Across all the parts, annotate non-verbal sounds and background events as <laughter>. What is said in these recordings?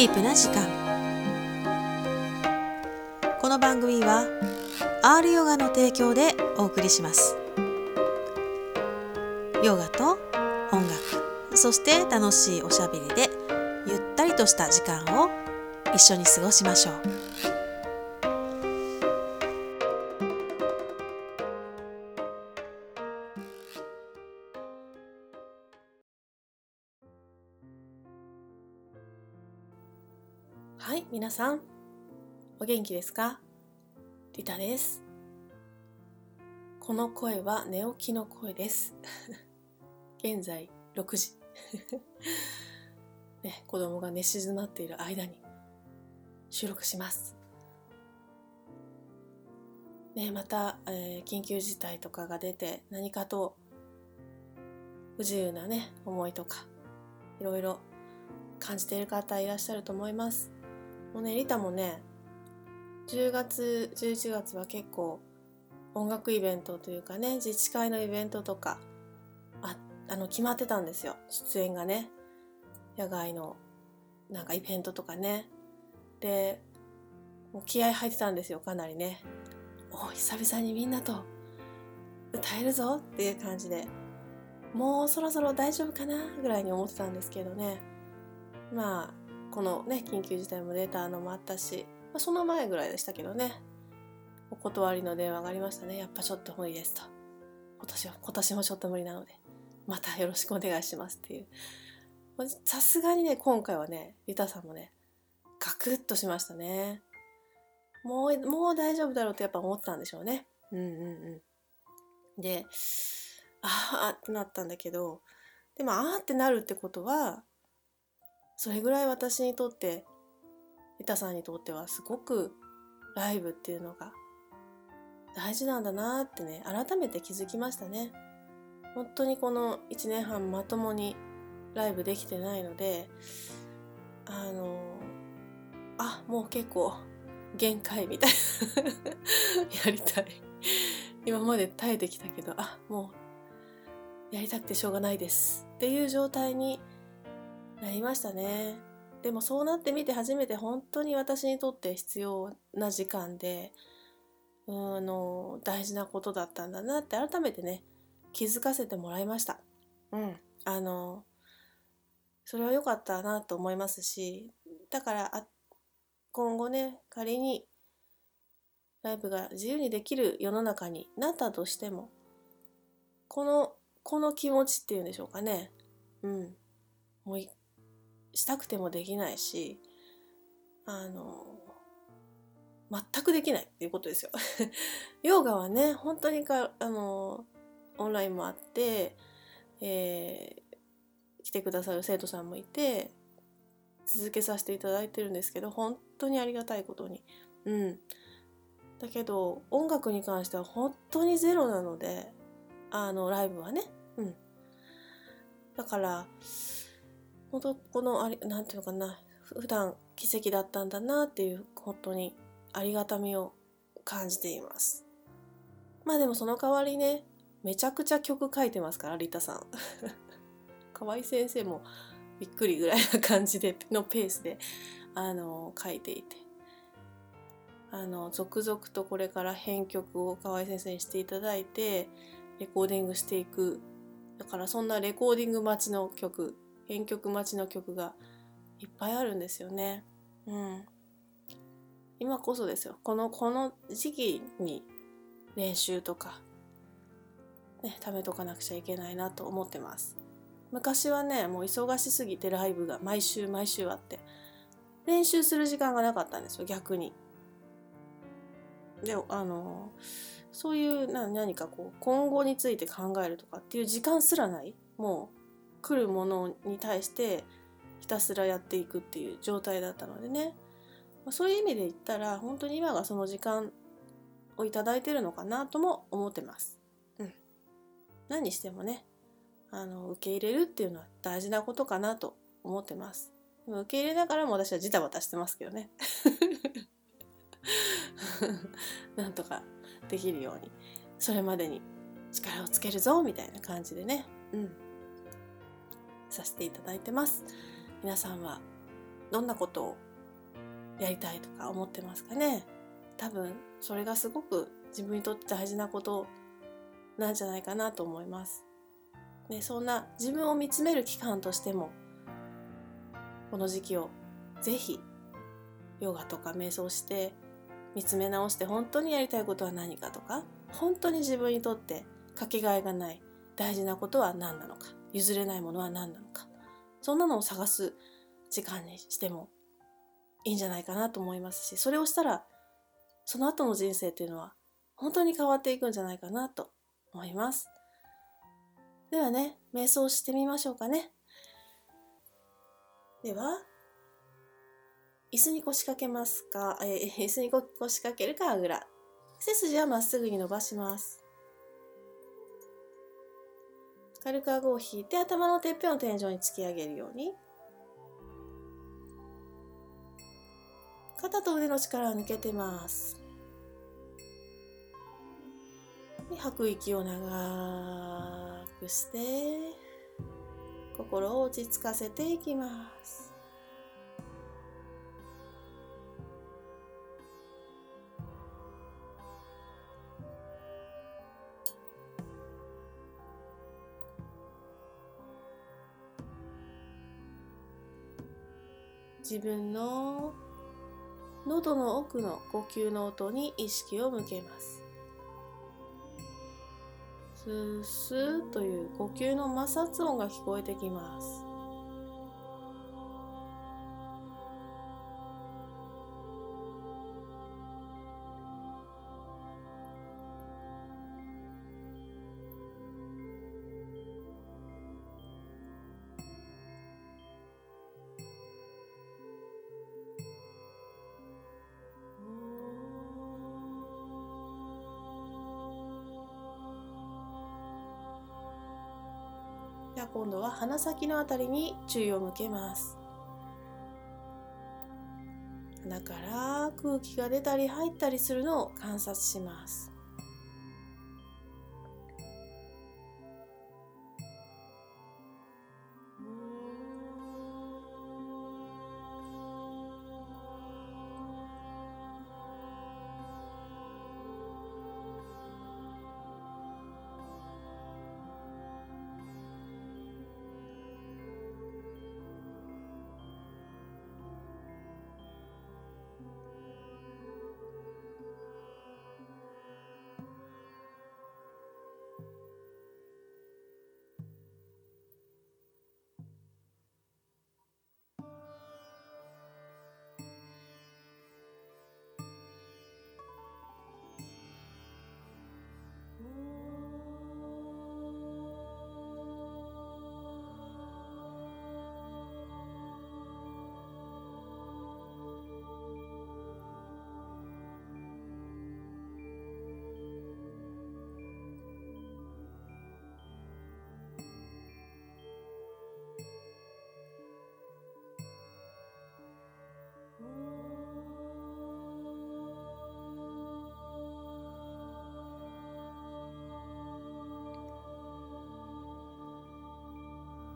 ディープな時間。この番組は R ヨガの提供でお送りします。ヨガと音楽そして楽しいおしゃべりでゆったりとした時間を一緒に過ごしましょう。皆さんお元気ですか？リタですこの声は寝起きの声です <laughs> 現在6時 <laughs> ね、子供が寝静まっている間に収録します。ね、また、えー緊急事態とかが出て何かと不自由なね、思いとかいろいろ感じている方いらっしゃると思います。もうね、リタもね、10月、11月は結構音楽イベントというかね、自治会のイベントとか、あ、あの、決まってたんですよ。出演がね。野外のなんかイベントとかね。で、もう気合入ってたんですよ、かなりね。お久々にみんなと歌えるぞっていう感じで、もうそろそろ大丈夫かなぐらいに思ってたんですけどね。まあ、このね、緊急事態も出たのもあったし、まあ、その前ぐらいでしたけどね。お断りの電話がありましたね。やっぱちょっと無理ですと。今年は、今年もちょっと無理なので、またよろしくお願いしますっていう。さすがにね、今回はね、リタさんもね、ガクッとしましたね。もう、もう大丈夫だろうってやっぱ思ったんでしょうね。うんうんうん。で、あーってなったんだけど、でもあーってなるってことは、それぐらい私にとって、リタさんにとってはすごくライブっていうのが大事なんだなーってね、改めて気づきましたね。本当にこの1年半まともにライブできてないので、あの、あ、もう結構限界みたいな <laughs> やりたい。今まで耐えてきたけど、あ、もうやりたくてしょうがないです。っていう状態になりましたね。でもそうなってみて初めて本当に私にとって必要な時間で、うんあの、大事なことだったんだなって改めてね、気づかせてもらいました。うん。あの、それは良かったなと思いますし、だから、あ今後ね、仮にライブが自由にできる世の中になったとしても、この、この気持ちっていうんでしょうかね。うん。もうい、したくてもできないし、あの、全くできないっていうことですよ。<laughs> ヨガはね、本当にか、あの、オンラインもあって、えー来てくださる生徒さんもいて、続けさせていただいてるんですけど、本当にありがたいことに。うん。だけど、音楽に関しては本当にゼロなので、あの、ライブはね。うん。だから、本当この、あり、なんていうのかな、普段奇跡だったんだなっていう、本当にありがたみを感じています。まあでもその代わりね、めちゃくちゃ曲書いてますから、リタさん。<laughs> 河合先生もびっくりぐらいな感じで、のペースで、あの、書いていて。あの、続々とこれから編曲を河合先生にしていただいて、レコーディングしていく。だからそんなレコーディング待ちの曲、編曲待ちの曲がいっぱいあるんですよね。うん。今こそですよ。この、この時期に練習とか、ね、貯めとかなくちゃいけないなと思ってます。昔はね、もう忙しすぎてライブが毎週毎週あって、練習する時間がなかったんですよ、逆に。で、あの、そういう何かこう、今後について考えるとかっていう時間すらない。もう、来るものに対してひたすらやっていくっていう状態だったのでね。まあそういう意味で言ったら、本当に今がその時間をいただいてるのかなとも思ってます。うん。何にしてもね、あの、受け入れるっていうのは大事なことかなと思ってます。でも受け入れながらも私はジタバタしてますけどね。<laughs> なんとかできるように、それまでに力をつけるぞみたいな感じでね、うん、させていただいてます。皆さんはどんなことをやりたいとか思ってますかね？多分それがすごく自分にとって大事なことなんじゃないかなと思います。ね、そんな自分を見つめる期間としてもこの時期をぜひヨガとか瞑想して見つめ直して本当にやりたいことは何かとか本当に自分にとってかけがえがない大事なことは何なのか譲れないものは何なのか。そんなのを探す時間にしてもいいんじゃないかなと思いますしそれをしたらその後の人生っていうのは本当に変わっていくんじゃないかなと思います。ではね瞑想してみましょうかね。では椅子に腰掛けますか、えー、椅子に腰掛けるかあぐら。背筋はまっすぐに伸ばします。軽く顎を引いて頭のてっぺんを天井に突き上げるように。肩と腕の力を抜けてます。吐く息を長くして心を落ち着かせていきます。自分の喉の奥の呼吸の音に意識を向けます。スースーという呼吸の摩擦音が聞こえてきます。鼻先のあたりに注意を向けます。鼻から空気が出たり入ったりするのを観察します。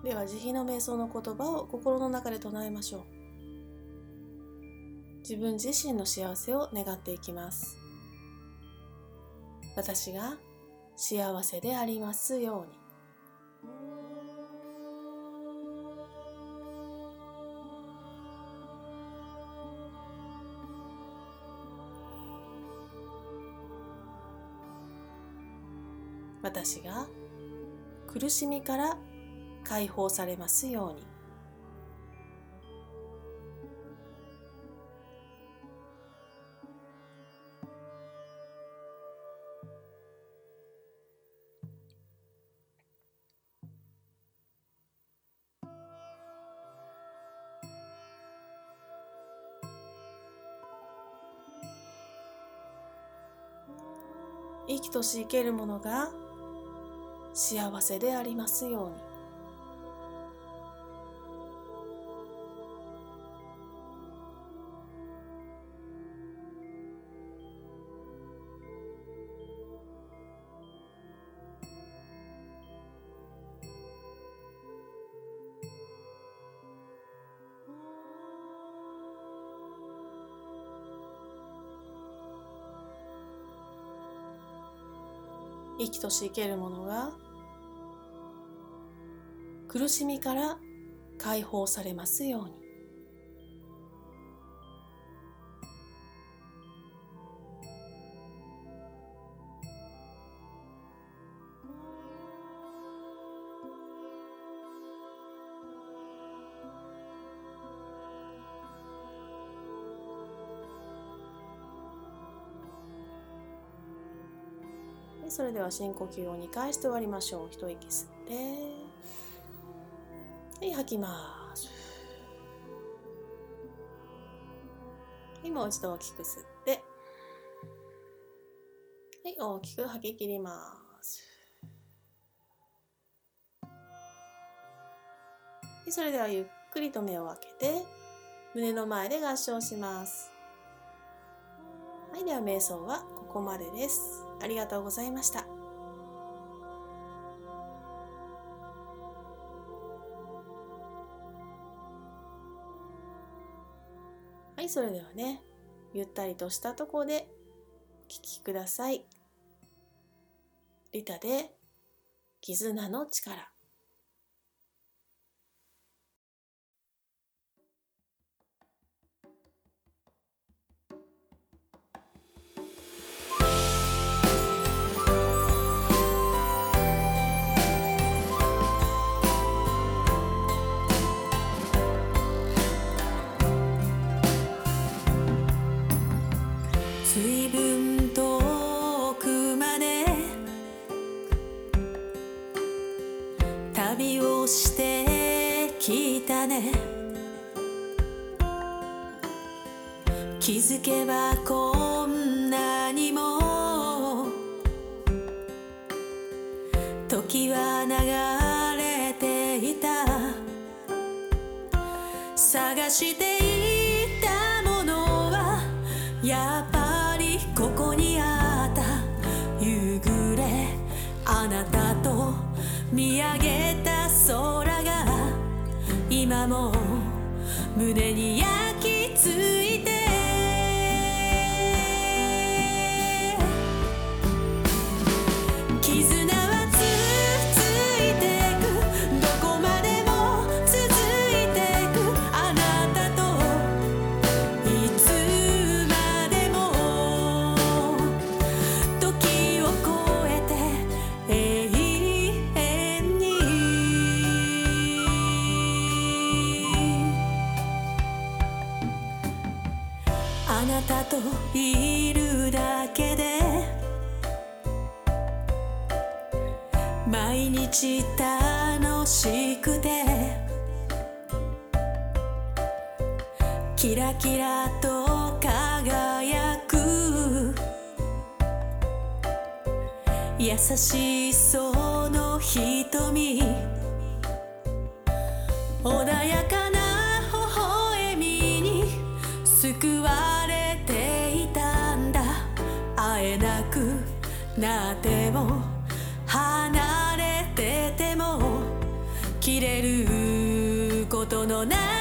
では慈悲の瞑想の言葉を心の中で唱えましょう。自分自身の幸せを願っていきます。私が幸せでありますように。私が苦しみから解放されますように。生きとし生けるものが幸せでありますように。とし生けるものが苦しみから解放されますように。それでは深呼吸を2回して終わりましょう。一息吸って。はい吐きます。はいもう一度大きく吸って。はい大きく吐き切ります。はいそれではゆっくりと目を開けて胸の前で合掌します。はいでは瞑想はここまでです。ありがとうございました。はい、それではね、ゆったりとしたところでお聴きください。リタで絆の力。気づけばなっても離れてても切れることのない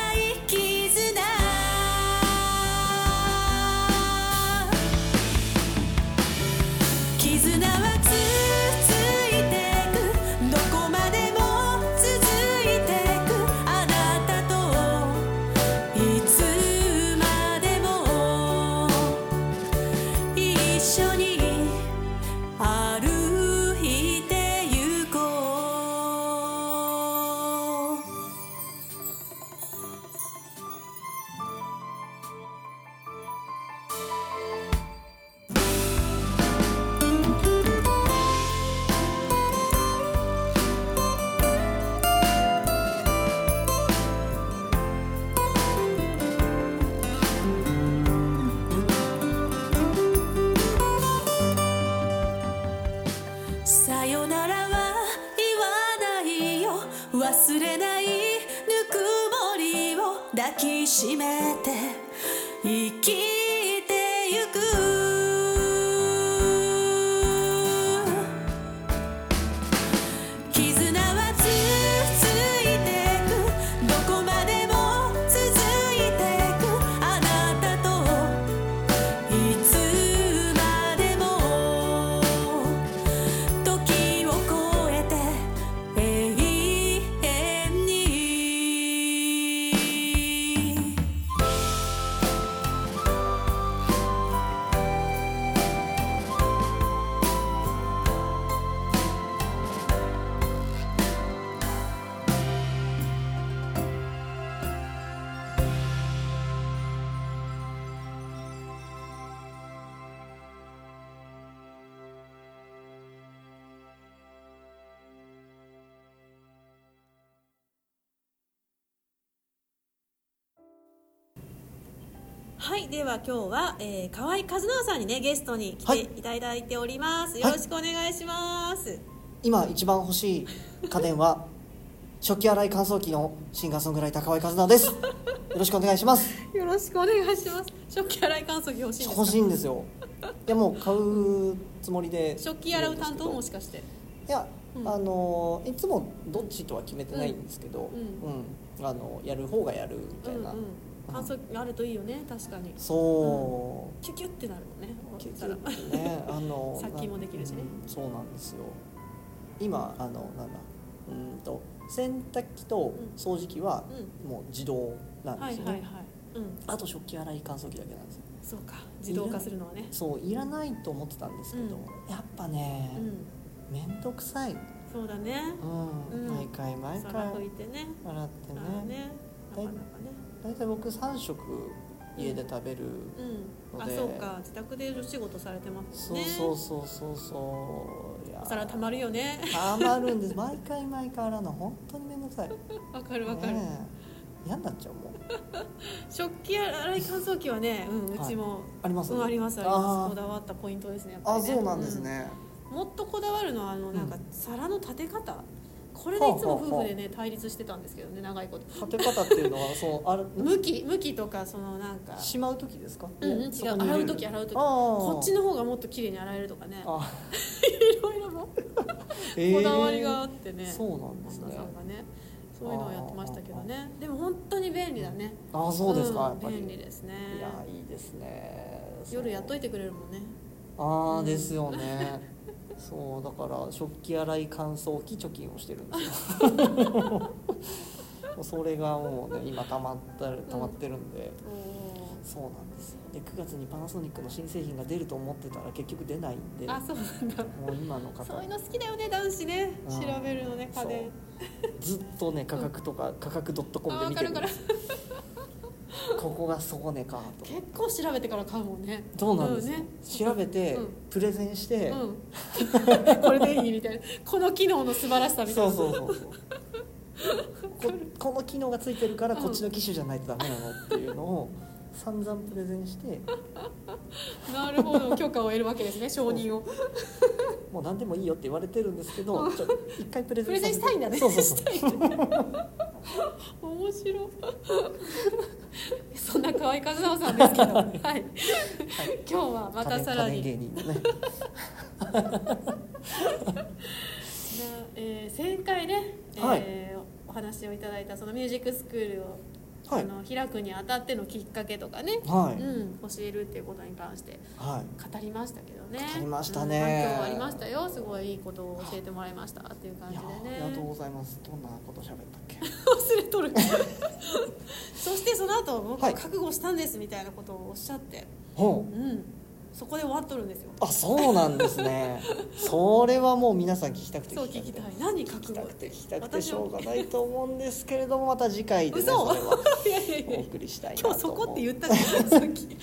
はいでは今日は、えー、河合和直さんにねゲストに来てい。ただいております、よろしくお願いします、今一番欲しい家電は <laughs> 食器洗い乾燥機のシンガーソングライター河合和直です。よろしくお願いします。よろしくお願いします。食器洗い乾燥機欲しいんですか？欲しいんですよ。いやもう買うつもりで。食器洗う担当もしいかして？や、うん。あのいつもどっちとは決めてないんですけど、うん。うん。あのやる方がやるみたいな、うんうん、乾燥機あるといいよね確かに。そう、キュキュってなるもんね。結終わったら。局ねあの <laughs> 殺菌もできるしね。うんそうなんですよ。今あのなんだ。うんと洗濯機と掃除機はうもう自動なんですよね、はいはいはい。うん。あと食器洗い乾燥機だけなんですよ。そうか。自動化するのはね。そういらないと思ってたんですけど、うやっぱねうん。面倒、くさい、そうだね。うん。うん。毎回毎回。皿拭いてね。洗ってね。ね大体僕3食家で食べる、うん。あので。そうか。自宅でお仕事されてますね。そうそうそうそう。いや。お皿たまるよね。たまるんです。毎回毎回洗うの本当に面倒くさい。<laughs> わかるわかる、ねえ。嫌になっちゃうもん。<laughs> 食器洗い乾燥機はね、うん、うちも、あります？うん、ありますあります。こだわったポイントですねね。あそうなんですね、うん。もっとこだわるのはあのなんかうん。皿の立て方これでいつも夫婦でね対立してたんですけどね長いこと。立て方っていうのはそうある。向き向きとかそのなんか。しまう時ですか？うんうん違う。洗う時洗う時。こっちの方がもっと綺麗に洗えるとかね。あ <laughs> いろいろのえー。こだわりがあってね、そうなんですね。さんがねそういうのをやってましたけどね。でも本当に便利だね。あそうですか、んやっぱり。便利ですね。いやいいですね。夜やっといててくれるもんね。ああ、うんですよねそうだから食器洗い乾燥機貯金をしてるんですよ。<laughs> もうそれがもうね今溜まった溜まってるんで、おそうなんですよ。で9月にパナソニックの新製品が出ると思ってたら結局出ないんで。ーあそうなんだ。もう今の方そういうの好きだよね男子ね。うん。調べるのね家電。ずっとね価格とか、価格 .com で見てるんですここが底値かと。結構調べてから買うもんね。そうなんです？よ、ね。調べて、うん。プレゼンして、うん。<laughs> これでいいみたいな。この機能の素晴らしさみたいそうなそうそうそう。こ <laughs> この機能がついてるからうんこっちの機種じゃないとダメなのっていうのを散々プレゼンして。<laughs> なるほど許可を得るわけですね承認を。もう何でもいいよって言われてるんですけど <laughs> ちょ一回プレプレゼンゼンさせて。したいんだねそうそうそう。<laughs> 面白い。そんな河合和直さんですけど、はい、今日はまたさらに、芸人のね。なえー前回ね、はい。えーお話をいただいたそのミュージックスクールを、はい。あの開くにあたってのきっかけとかね、はい、うん、教えるっていうことに関してはい。語りましたけどね。語りましたね。うん。反響ありましたよ。すごいいいことを教えてもらいましたっていう感じでね。ありがとうございます。どんなこと喋ったっけ？忘れとる。<laughs> そしてその後僕はい。覚悟したんですみたいなことをおっしゃって、ほう。うんそこで終わっとるんですよ。あそうなんですね。<laughs> それはもう皆さん聞きたくてそう聞きたい。何覚悟聞きたくて聞きたくてしょうがないと思うんですけれどもまた次回でねそれお送りしたいなと思今日そこって言ったじゃんさっき。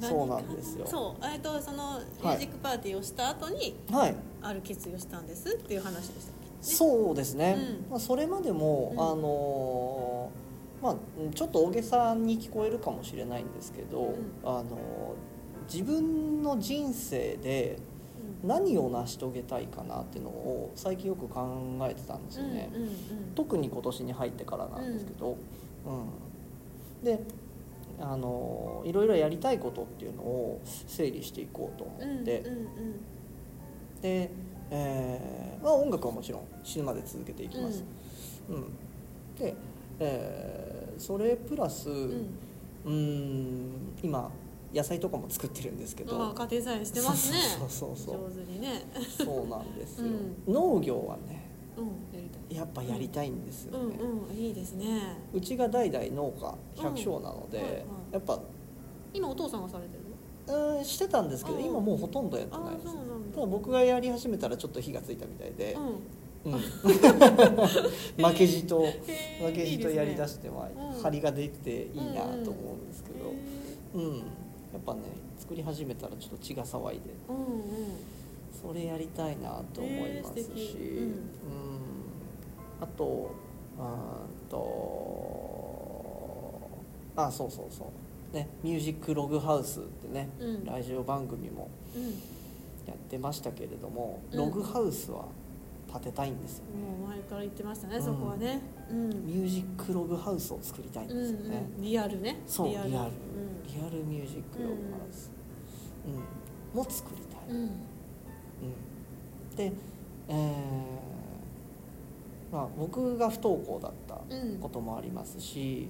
な <laughs> そうなんですよ。そうえっとそのミュージックパーティーをした後にはい。ある決意をしたんですっていう話でしたっけ？そうですね、うん。まあ、それまでも、うん。あのーまあちょっと大げさに聞こえるかもしれないんですけど、ん。あのー自分の人生で何を成し遂げたいかなっていうのを最近よく考えてたんですよね、うんうんうん。特に今年に入ってからなんですけど、うん。であのいろいろやりたいことっていうのを整理していこうと思って、うんうんうんで、えーまあ、音楽はもちろん死ぬまで続けていきます、うん。で、えーそれプラス、うん。今野菜とかも作ってるんですけど。家庭菜園してますね。そうそうそうそう。上手にね。そうなんですよ、う農業はねうんやりたい。やっぱやりたいんですよね、うんうんいいですね。うちが代々農家百姓なので、うんはいはい。やっぱ今お父さんがされてる？のうんしてたんですけどうん今もうほとんどやってないですただ僕がやり始めたらちょっと火がついたみたいで、負けじと負けじとやりだしてはうん張りが出ていいなと思うんですけど。うん。やっぱね作り始めたらちょっと血が騒いで。それやりたいなと思いますし、うん。うん。あとあーとあそうそうそう。ねミュージックログハウスってね、うん。ラジオ番組もうん。やってましたけれども、うん。ログハウスは建てたいんですよ、もう前から言ってましたね、うん。そこはね。うん。ミュージックログハウスを作りたいんうんですよね、うんリアルね。そうリアル。リアうん。ルミュージックログハウス、うん。も作りたい、うん。うん。で、えーまあ、僕が不登校だったうん。こともありますし、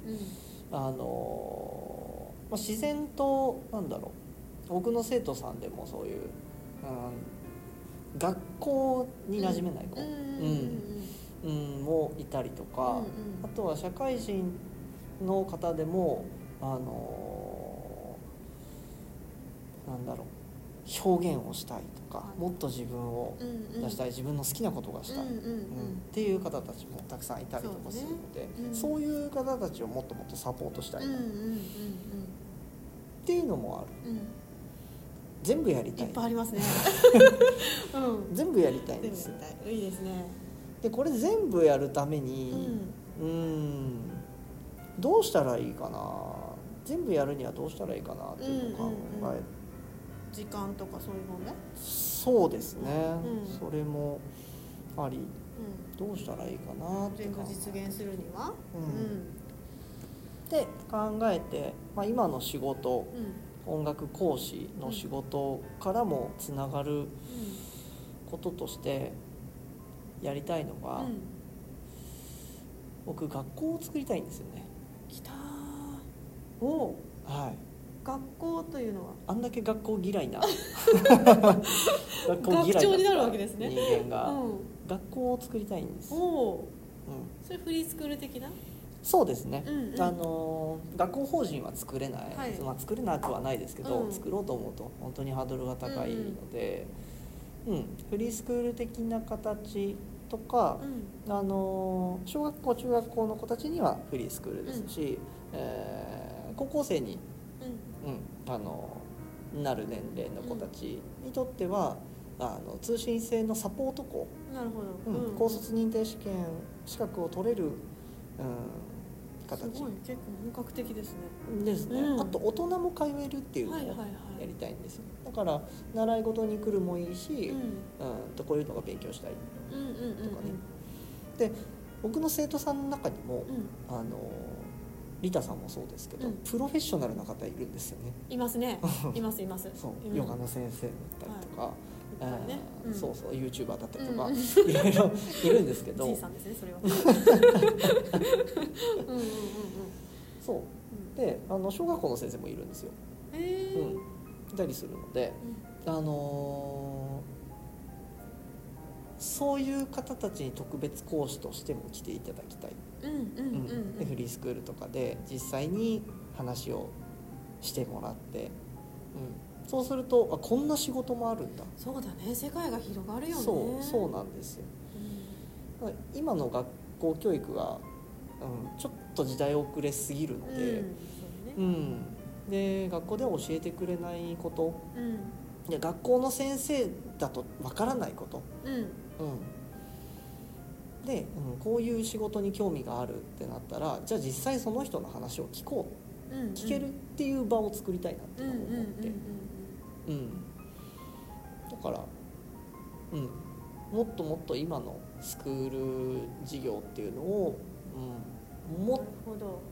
うん。あのまあ、自然となんだろう。僕の生徒さんでもそういう、うん、学校に馴染めない子、うん。うん。うん。うんもいたりとか、うんうん。あとは社会人の方でもあのなんだろう表現をしたいとかはい。もっと自分をうんうん。出したい自分の好きなことがしたい、うんうんうん。うん。っていう方たちもたくさんいたりとかするのでそうねいう方たちをもっともっとサポートしたいな。っうんうんうん。ていうのもある。うん全部やりうんいったいぱいありますね。<laughs> うん。全部やりたいん全部ですよい。いいですね。でこれ全部やるためうにん。うんどうしたらいいかな。全部やるにはどうしたらいいかなっていうのを考え時間とかそういうのね。そうですね、うん。それもあり。うどうしたらいいかなっん全部実現するには。うん。で考えて、まあ、今の仕事うん音楽講師の仕事からもつながることとしてやりたいのが、うん。うん僕学校を作りたいんですよね。きたー。おはい。学校というのは？あんだけ学校嫌いな。<laughs> 学校学長になるわけですね。人間が、うん。学校を作りたいんです、おうん、おそれフリースクール的な？そうですね、うんうん。あのー学校法人は作れない、はい。まあ、作れなくはないですけど、うん。作ろうと思うと本当にハードルが高いので、うんフリースクール的な形とか、うん。あのー小学校中学校の子たちにはフリースクールですし、えー高校生に、うん。うんあのーなる年齢の子たちにとっては、あの通信制のサポート校、なるほうど、ん。高卒認定試験資格を取れる、うん、形すごい結構本格的ですね。ですね、うん。あと大人も通えるっていうのをやりたいんですよ。だから習い事に来るもいいし、うん。うんとこういうのが勉強したい。うんうんうんうん。とかね。で僕の生徒さんの中にも、うん。あのリタさんもそうですけど、うん。プロフェッショナルな方いるんですよね。いますね。<laughs> いますいます。そう、んヨガの先生だったりとか、いっぱい。ねえーうん。そうそう YouTuber だったりとか、うん。いろいろいるんですけど。ねそれは。うであの小学校の先生もいるんですよ、へえうん、いたりするので、あのーそういう方たちに特別講師としても来ていただきたい、うんうんうん。うん。でフリースクールとかで実際に話をしてもらって、うん、そうするとあこんな仕事もあるんだ、そうだね。世界が広がるよね。そうそうなんですよ。うん。今の学校教育が、うん、ちょっと時代遅れすぎるので、うんね。うん。で学校では教えてくれないこと。うん。で学校の先生だとわからないこと、うん。うん、で、うん、こういう仕事に興味があるってなったらじゃあ実際その人の話を聞こう。んう聞けるっていう場を作りたいなってうんうんうん思って、うん。だから、うん、もっともっと今のスクール事業っていうのを、うん、もっ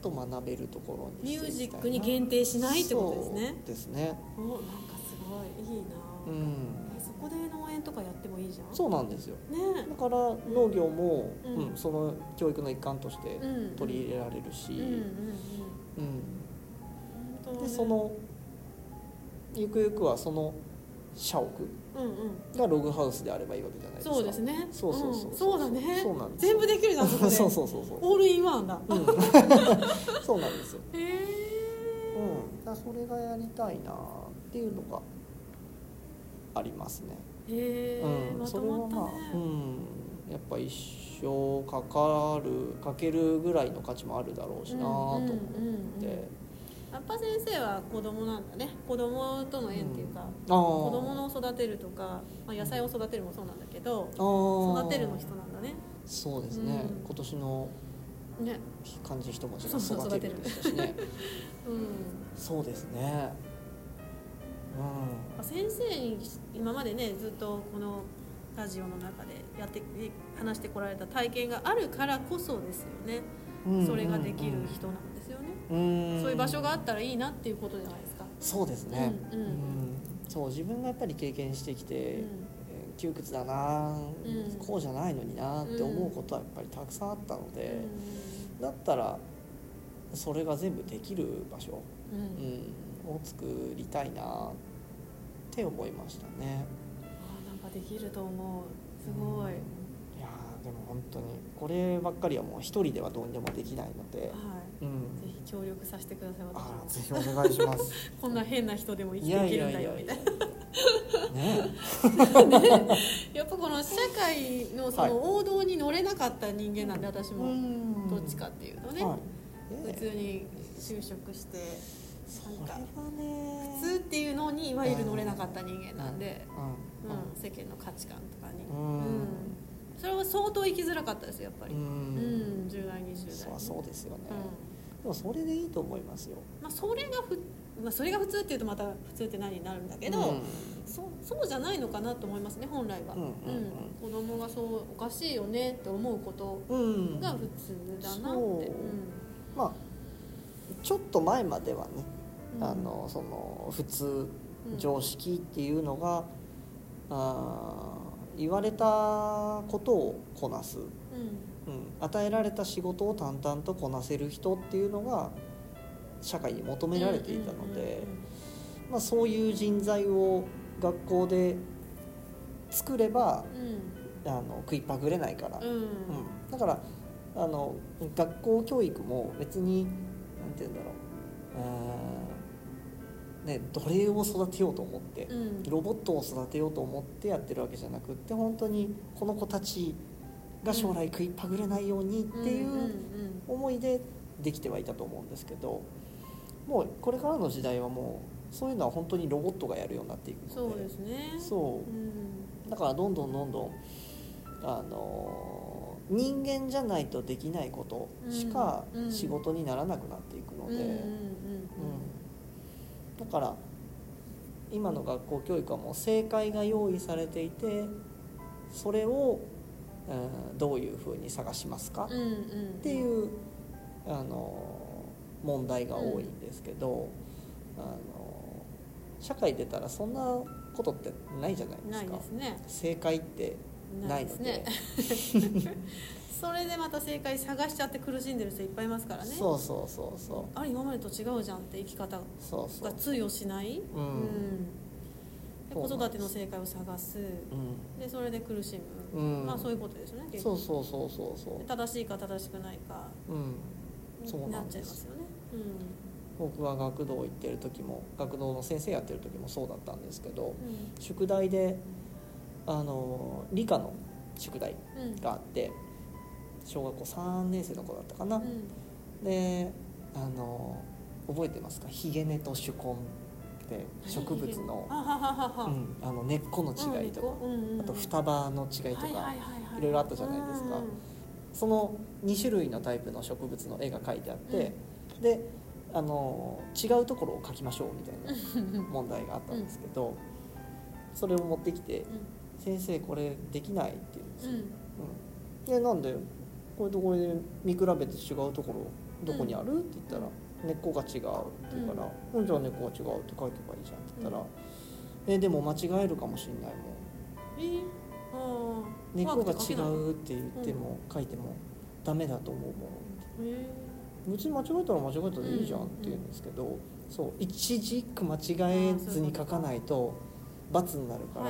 と学べるところにミュージックに限定しないってことですね。そうですね。おなんかすごいいいな。うん。えそこで農園とかやってもいいじゃん？そうなんですよ。ね。だから農業も、うん。うんその教育の一環としてうん取り入れられるし、うんうんうんうん。本当ねでそのゆくゆくはその社屋がログハウスであればいいわけじゃないですか。そうですね。そうそうそう、ん。そうだね。そうなんですよ。全部できるじゃんそこで。<laughs> そうそうそうそう。オールインワンだ。うん。<laughs> そうなんですよ、へえうん、それがやりたいなっていうのがありますね。へえうん、まとそれはまあ、まったねうん、やっぱ一生かかるかけるぐらいの価値もあるだろうしなと思って、うんうんうんうんやっぱ先生は子供なんだね。子供との縁っていうか、あ子子供の育てるとか、まあ、野菜を育てるもそうなんだけど、育てるの人なんだね。そうですね、うん。今年のね。漢字一文字が育てるんでしたしね。<laughs> うん。そうですね。う先生に今までねずっとこのラジオの中でやって話してこられた体験があるからこそですよね、んそれができる人なんですよね、うんそういう場所があったらいいなっていうことじゃないですか、そうですね、うんうん。そう自分がやっぱり経験してきて、窮屈だな、ん。こうじゃないのになって思うことはやっぱりたくさんあったので、だったらそれが全部できる場所、うん。うん。うん、を作りたいなって思いましたね。あなんかできると思う。すごい、はいいやーでも本当にこればっかりはもう一人ではどうにでもできないので、うん、ぜひ協力させてください私あもーぜひお願いします。<laughs> こんな変な人でも生きいていけるんだよみたいな。<laughs> ね。やっぱこの社会のそはい。の王道に乗れなかった人間なんで私も。ん。どっちかっていうとね、はい。普通に就職してなんか普通っていうのにいわゆる乗れなかった人間なんで、うん。うん、世間の価値観とかに、うん。うんそれは相当生きづらかったですよやっぱり、ううんん10代20代そうそうですよね、うん。でもそれでいいと思いますよ。まあ、それがふ、まあ、それが普通っていうとまた普通って何になるんだけど、うん。そそうじゃないのかなと思いますね本来は、うんうんうん。子供がそうおかしいよねって思うことうん。が普通だなって、そう。まあちょっと前まではね、うん。あのその普通うん常識っていうのが、あー言われたことをこなす、うん。うん、与えられた仕事を淡々とこなせる人っていうのが社会に求められていたので、まあ、そういう人材を学校で作ればうん。あの食いっぱぐれないから、うん。うん。うん、だからあの学校教育も別になんて言うんだろうね奴隷を育てようと思ってうん。ロボットを育てようと思ってやってるわけじゃなくって本当にこの子たちが将来食いっぱぐれないようにっていう思いでできてはいたと思うんですけどもうこれからの時代はもうそういうのは本当にロボットがやるようになっていくのでそうですね。そう。うん。だからどんどんどんどんあの人間じゃないとできないことしか仕事にならなくなっていくので、うん。うんだから今の学校教育はもう正解が用意されていてそれを、うんどういうふうに探しますか、うんうんうん。っていうあの問題が多いんですけど、あの社会出たらそんなことってないじゃないですか。ですね。正解ってないので。ですね <laughs> それでまた正解探しちゃって苦しんでる人いっぱいいますからね。そうそうそうそう。あれ今までと違うじゃんって生き方が通用しない、うん。うん。で子育ての正解を探す。うん。でそれで苦しむ、うん。まあそういうことですよねそうそうそうそうそう。正しいか正しくないか。うん。そうになっちゃいますよね。僕は学童行ってる時も学童の先生やってる時もそうだったんですけどうん。宿題であの理科の宿題うんがあって小学校3年生の子だったかな、うん。であの覚えてますか？ヒゲ根と手根って植物の。うん、あの根っこの違いとか、うんうんうんあと双葉の違いとか、はいろいろあったじゃないですか。うん。その2種類のタイプの植物の絵が描いてあって、であの違うところを描きましょうみたいな問題があったんですけど、それを持ってきて「先生これできない」って言うんですよ。うん。うん、でなんでこれとこれで見比べて違うところどこにある？って言ったら「根っこが違う」って言うから「うん、じゃあ根っこが違う」って書けばいいじゃんって言ったら「えでも間違えるかもしれないもん」根っこが違うって言っても書いてもダメだと思うものへ別に間違えたら間違えたでいいじゃんって言うんですけど、そう一字一句間違えずに書かないと罰になるから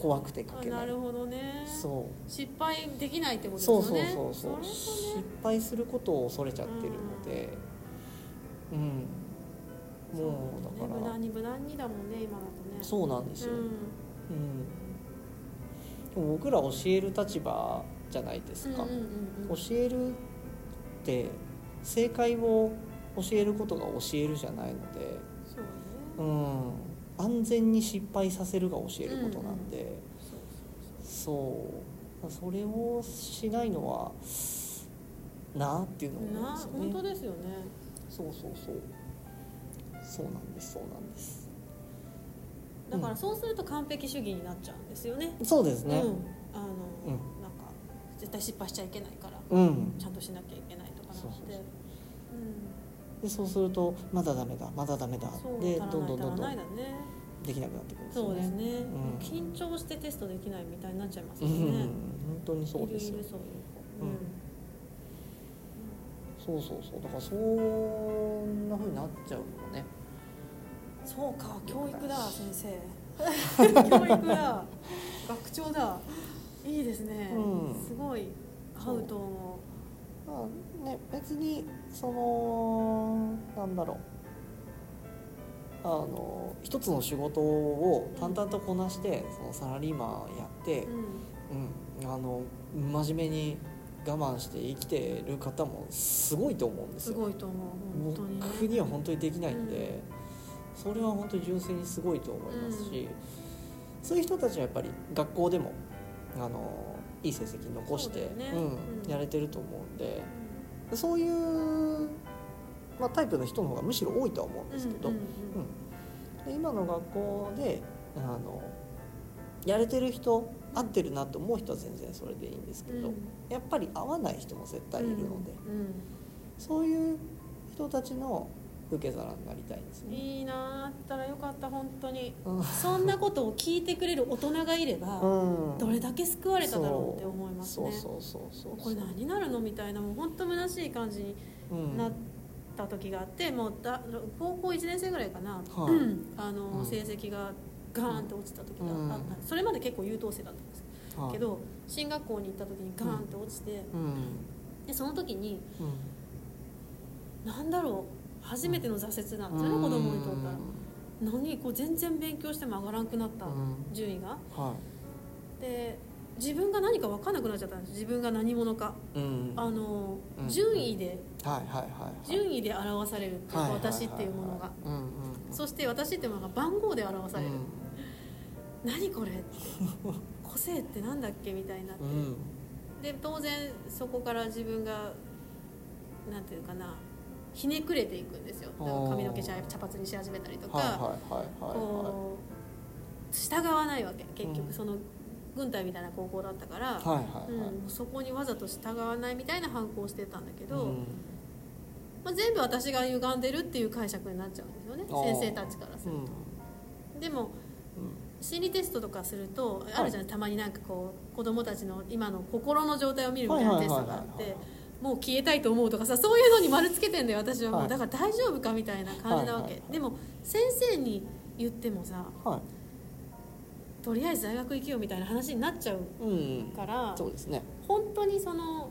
怖くて書けなあないるほどね。そう。失敗できないってことですそうそうよねそう。そうれ失敗することを恐れちゃってるので。うん。もうだから。ね無難に無難にだもんね今だとね。そうなんですよ、うん。うん、でも僕ら教える立場じゃないですか、うんうんうんうん。教えるって正解を教えることが教えるじゃないので、そうね。うん、安全に失敗させるが教えることなんで、そう。それをしないのはうなっていうのを思うんなですよね。本当ですよね。そうそうそう。そうなんですそうなんです。だからそうすると完璧主義になっちゃうんですよね。そうですね。うん、あの、うん。なんか絶対失敗しちゃいけないから。うん、ちゃんとしなきゃいけないとかなって。そうそうそう。うんでそうするとまだダメだまだダメだでどんどんどんどんね。できなくなってくるね。そうですね、うん。緊張してテストできないみたいになっちゃいますうん、よね、本当にそうですよ。そうそうそうだからそんな風になっちゃうのもね。そうか教育だ <laughs> 先生。<laughs> 教育だ。学長だ。いいですね、うん。すごい。合う。と思まあね別にそのなんだろう。あの一つの仕事を淡々とこなしてそのサラリーマンやってう、、うん。うん、あの真面目に我慢して生きてる方もすごいと思うんですよ。すごいと思う本当に。ね僕には本当にできないんで、それは本当に純粋にすごいと思いますし、そういう人たちはやっぱり学校でもあのいい成績残して、そうね。うんうん。やれてると思うんでそういう、まあ、タイプの人の方がむしろ多いとは思うんですけど、うんうんで今の学校であのやれてる人合ってるなと思う人は全然それでいいんですけど、うん。やっぱり合わない人も絶対いるので、うん。そういう人たちの受け皿になりたいんですうんね。いいなあったらよかった本当に。うん。そんなことを聞いてくれる大人がいれば、うん。どれだけ救われただろうって思いますね。そうそうそうそうこれ何になるのみたいなもう本当虚しい感じにうんなった時があってもうだ高校1年生ぐらいかな、はいうん。あのうん。成績がガーンと落ちた時があった、うん。それまで結構優等生だったんです。はいけど進学校に行った時にガーンと落ちて、うん。でその時にうん。何だろう初めての挫折なんですよね、子供にとったら何こう全然勉強しても上がらんくなった、うん。順位が。はで自分が何か分かんなくなっちゃったんです自分が何者か、いうん。あのうん。順位で。はいはい順位で表されるっていうかはい。私っていうものが。うんうんうん。そして私っていうものが番号で表される、うん。何これって。個性ってなんだっけみたいなって、うん。で当然そこから自分がなんていうかなひねくれていくんですよだから髪の毛茶茶髪にし始めたりとか、こう従わないわけ結うん局その軍隊みたいな高校だったから、うん、そこにわざと従わないみたいな反抗をしてたんだけど、うんまあ、全部私が歪んでるっていう解釈になっちゃうんですよね先生たちからすると。でもうん心理テストとかするとあるじゃない、たまになんかこう子供たちの今の心の状態を見るみたいなテストがあってもう消えたいと思うとかさそういうのに丸つけてんだよ私はもう、はい。だから大丈夫かみたいな感じなわけ、はいはいはい。でも先生に言ってもさはとりあえず大学行けよみたいな話になっちゃういうんからそうですね。本当にその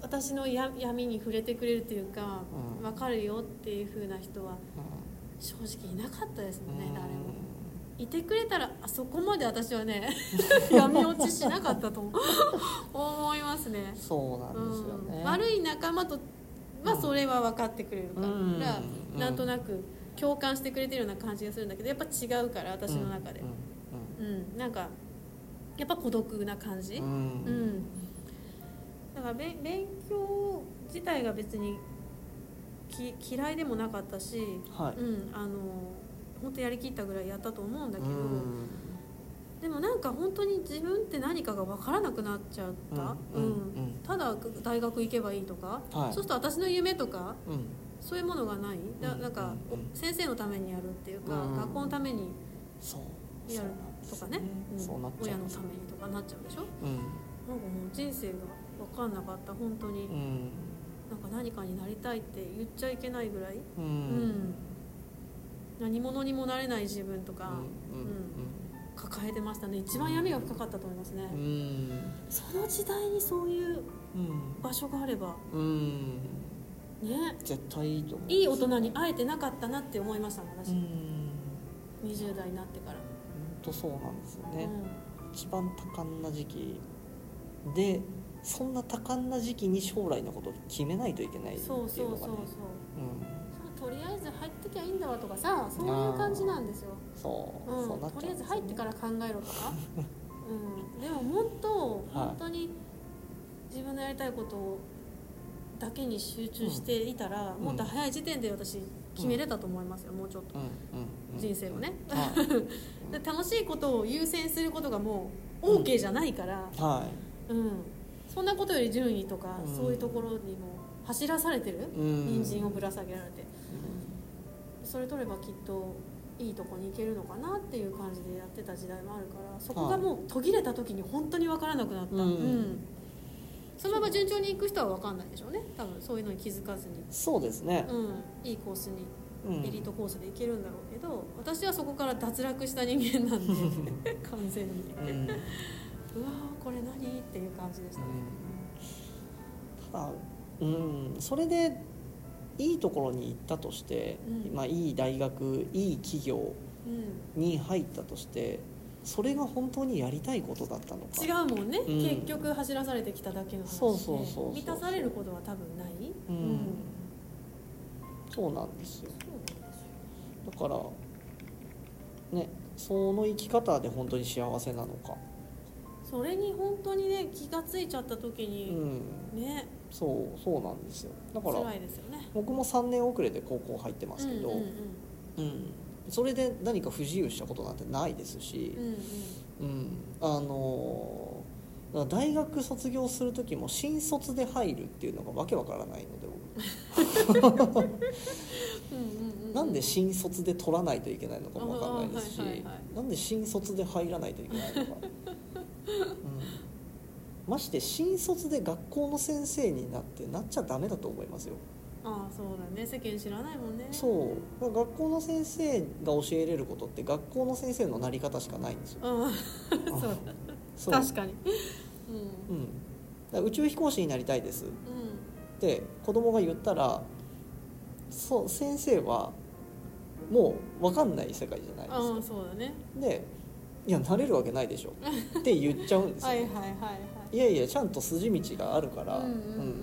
私のや闇に触れてくれるというか、うん。分かるよっていう風な人はう正直いなかったですもんね、ん誰もいてくれたらあそこまで私はね <laughs> 闇落ちしなかったと思 <laughs> 思いますね。そうなんですよね。うん。悪い仲間とはうんそれは分かってくれるから、うん。なんとなく共感してくれてるような感じがするんだけどやっぱ違うから私の中で。うん。うん、なんかやっぱ孤独な感じ、うん。だからべ勉強自体が別にき嫌いでもなかったし、はい。うん、あの本当やりきったぐらいやったと思うんだけど、うん。でもなんか本当に自分って何かが分からなくなっちゃった、うんただ大学行けばいいとか、はい。そうすると私の夢とかうん。そういうものがない。だうんなんか、先生のためにやるっていうか、うん。学校のためにやるとかね。うん。親のためにとかなっちゃうでしょ？うん。なんかもう人生が分かんなかった本当に、うん。なんか何かになりたいって言っちゃいけないぐらい、ううんん何者にもなれない自分とか、うんうん抱えてましたね。一番闇が深かったと思いますね、うん。その時代にそういううん。場所があればうん。ね。絶対いいと思う。いい大人に会えてなかったなって思いましたもん私、うん。20代になってから、本当そうなんですよね、う一番多感な時期でそんな多感な時期に将来のことを決めないといけないん、っていうそうのがね。そうそうそううんそうとかさそういう感じなんですよ、そう、うんそうとりあえず入ってから考えろとか、<laughs> うん、でももっとはい本当に自分のやりたいことをだけに集中していたら、もっと早い時点で私決めれたと思いますよ、もうちょっと。うんうんうん人生をね、はい。<laughs> で楽しいことを優先することがもう OK じゃないから、はうん。そんなことより順位とか、うん。そういうところにも走らされてる、いうん。人参をぶら下げられてそれ取ればきっといいとこに行けるのかなっていう感じでやってた時代もあるからそこがもう途切れた時に本当に分からなくなった、うんそのまま順調に行く人は分かんないでしょうね。多分そういうのに気づかずに、そうですね、うん、いいコースにうん。エリートコースで行けるんだろうけど私はそこから脱落した人間なんで <laughs> 完全に。うん。うんうわーこれ何？っていう感じでしたね、ただうん。それでいいところに行ったとして、うん。まあ、いい大学いい企業うん。に入ったとしてそれが本当にやりたいことだったのか。違うもんね、うん。結局走らされてきただけの話で。そうそうそう満たされることは多分ない、うん。そうなんですよ。だからねその生き方で本当に幸せなのか。それに本当にね気がついちゃった時うに、ん。ね。そうそうなんですよ。だから辛いですよね僕も3年遅れで高校入ってますけど、うんうんうん。それで何か不自由したことなんてないですしうん、うん。うん、あの大学卒業する時も新卒で入るっていうのがわけわからないので僕。<laughs> なんで新卒で取らないといけないのかもわかんないですし、はいはい。なんで新卒で入らないといけないのか、<laughs> うん、まして新卒で学校の先生になってなっちゃダメだと思いますよああそうだね。世間知らないもんね。そう。学校の先生が教えれることって学校の先生のなり方しかないんですよ。うん。そう。確かに。うん。うん、宇宙飛行士になりたいです。うって子供が言ったらそう先生はもう分かんない世界じゃないんああですか。そうだね。でいやなれるわけないでしょ。って言っちゃうんですよ、<laughs> はいはいはいはい。いやいやちゃんと筋道があるから、うんうん。うん。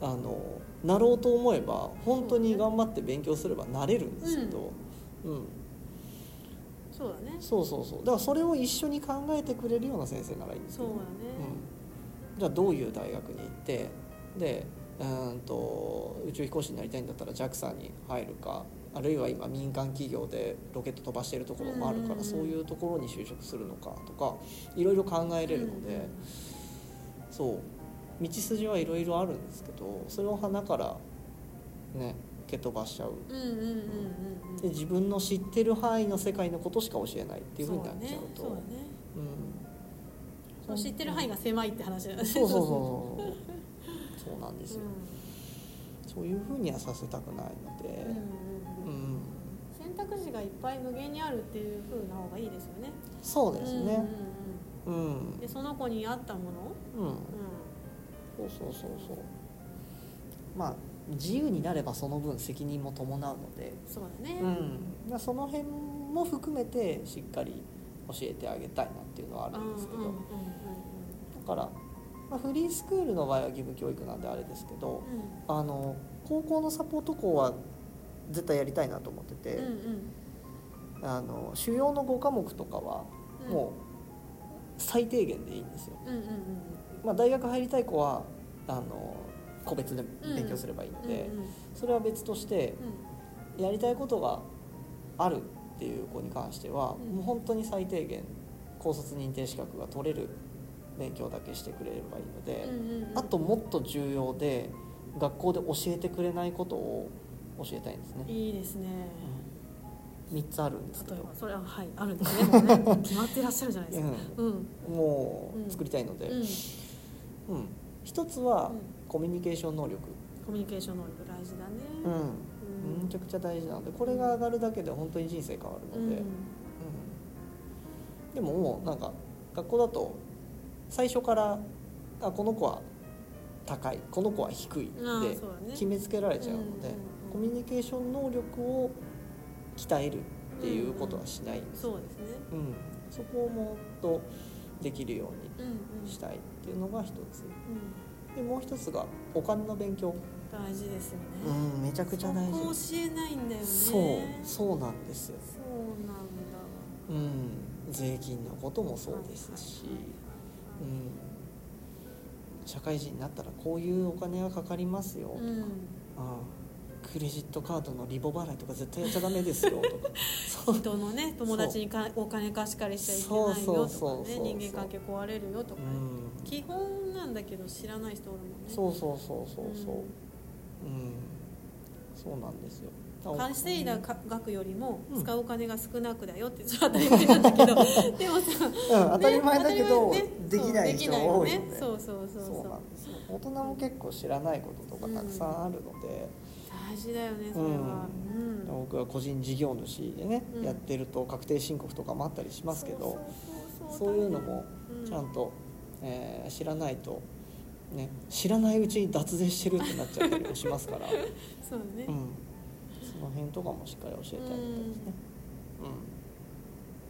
あのなろうと思えば本当に頑張って勉強すればなれるんですけど、うん。そうだね。そうそうそう。だからそれを一緒に考えてくれるような先生ならいいんですけどそうだね。うん、じゃあどういう大学に行ってでうーんと宇宙飛行士になりたいんだったら JAXA に入るかあるいは今民間企業でロケット飛ばしてるところもあるから、うんうんうん。そういうところに就職するのかとかいろいろ考えれるので、そう道筋はいろいろあるんですけどそれを鼻からね蹴飛ばしちゃう。自分の知ってる範囲の世界のことしか教えないっていうふうになっちゃうと。そうだね。うん。そう知ってる範囲が狭いって話だよね。そうそうそうそう。<laughs> そうなんですよ、うそういうふうにはさせたくないので。んうんうん。ううん。ん選択肢がいっぱい無限にあるっていう風な方がいいですよね。そうですね。うんうんうん。うん。でその子に合ったもの？うん。うそうそうそうそう。まあ自由になればその分責任も伴うので。んそうだね。うん。まあその辺も含めてしっかり教えてあげたいなっていうのはあるんですけど、だから、まあ、フリースクールの場合は義務教育なんであれですけどうん。あの高校のサポート校は絶対やりたいなと思ってて、うんうん。あの主要の5科目とかはうん。もう最低限でいいんですよ、うんうんうんまあ、大学入りたい子はあの個別で勉強すればいいので、うんうん。それは別としてうん。やりたいことがあるっていう子に関しては、うん。もう本当に最低限高卒認定資格が取れる勉強だけしてくれればいいので、うんうんうん。あともっと重要で学校で教えてくれないことを教えたいんですね、いいですね。3つあるんですけど。例えばそれははいあるんですね。ね <laughs> 決まってらっしゃるじゃないですか。うん。うん、もうんう作りたいので、ううん。ん一つはうん。コミュニケーション能力、コミュニケーション能力大事だね。うん。うん。めちゃくちゃ大事なのでこれが上がるだけで本当に人生変わるので、うん。うん。でももうなんか学校だと最初からあこの子は高いこの子は低いああでそうだね。決めつけられちゃうので、うんうんうん。コミュニケーション能力を鍛えるっていうことはしないんです、そうですね。うん。そこをもっとできるよううんうん。にしたいっていうのが一つ。うん。でもう一つがお金の勉強、大事ですよね。うんめちゃくちゃ大事。教えないんだよね。そうそうなんです。よそうなんだ。うん税金のこともそうですし、社会人になったらこういうお金がかかりますよとか、うん。ああクレジットカードのリボ払いとか絶対やっちゃダメですよ。とかそう人のね友達にかお金貸し借りしちゃいけそうないよとそうそうかねそう。人間関係壊れるよとかね、うん。基本なんだけど知らない人おるもんね。そうそうそうそうそう。うん、そうなんですよ。稼いだか額よりもうん。使うお金が少なくだよってそれは当たり前なんだけど。でもさ、うん、当たり前だけど、ねできない人が多いので。そうそうそうそう。そうなんですよ。大人も結構知らないこととかたくさんあるので、大事だよねそれは、うん。僕は個人事業主でね、うん。やってると確定申告とかもあったりしますけどそういうのもうん。ちゃんと、えー知らないと、ね、知らないうちに脱税してるってなっちゃったりもしますから、<laughs> そうだね、うん、その辺とかもしっかり教えてあげたいですね。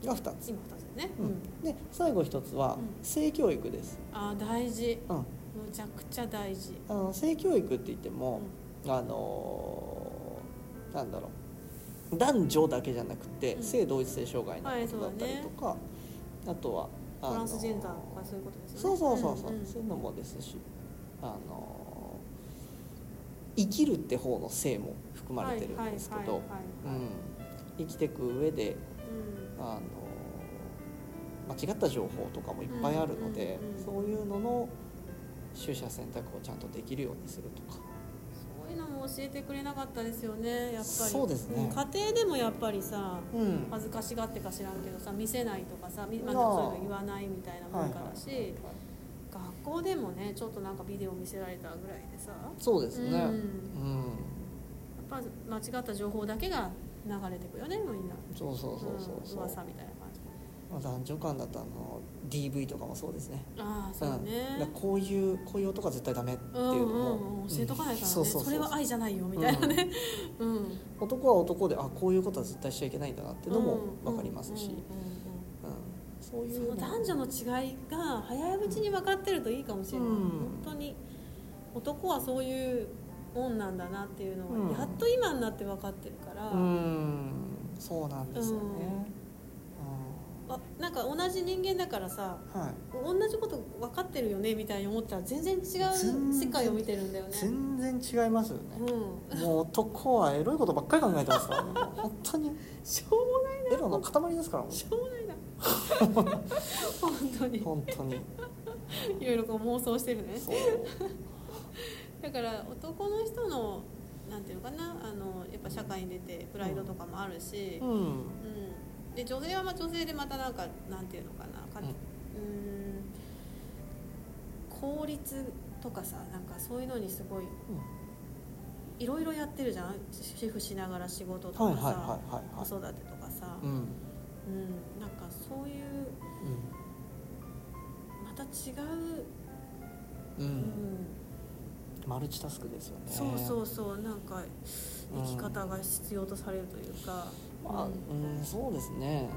うん、が2つ、今二つだね、ううん。ん、で最後1つはうん。性教育です。あー大事。うん。むちゃくちゃ大事。あの性教育って言っても、あのーなんだろう。男女だけじゃなくて、うん。性同一性障害のはいことだったりとか、あとはあのトランスジェンダーとかそういうことですそうそうそうそう、んんそういうのもですし、あのー生きるって方の性も含まれてるんですけど生きていく上でうん。あの間違った情報とかもいっぱいあるので、うんうんうん。そういうのの取捨選択をちゃんとできるようにするとか。も教えてくれなかったですよねやっぱり。そうですね。ん家庭でもやっぱりさうん。恥ずかしがってか知らんけどさ見せないとかさみまそういうの言わないみたいな文化だし、はいはいはいはい学校でもねちょっとなんかビデオ見せられたぐらいでさ。そうですね。うん。やっうん、ぱ間違った情報だけが流れてくよねみんな。そうそうそうそう噂みたいな感じまあ男女間だとあの DV とかもそうですね。ああそううんね。だからこういうこういう音が絶対ダメっていううんのも、うんうん教えとかないからね、そうそうそうそれは愛じゃないよみたいなね。うん、男は男であこういうことは絶対しちゃいけないんだなっていうのも分かりますし、うんうん。うんうん。そういそう男女の違いが早いうちに分かってるといいかもしれない、うん。本当に。男はそういうもんなんだなっていうのうん。がやっと今になって分かってるから、うん。そうなんですよね。あなんか同じ人間だからさうんはい。同じこと分かってるよねみたいに思ったら全然違う世界を見てるんだよね全然違いますよね。うんもう男はエロいことばっかり考えてますからね。本当にしょうもないエロの塊ですからもうしょうもないな <laughs> 本当に本当に。いろいろこう妄想してるね。だから男の人のなんていうのかなあのやっぱ社会に出てプライドとかもあるし、うん。うんで女性はまあ女性でまたなんかなんていうのかなかうんうん効率とかさなんかそういうのにすごいいろいろやってるじゃん主婦しながら仕事とかさ、子育てとかさ、うん。うん、なんかそういうまた違う、うん。う。うんん、マルチタスクですよね。そうそうそうなんか生き方が必要とされるというか、まあ、うんうん、そうですね。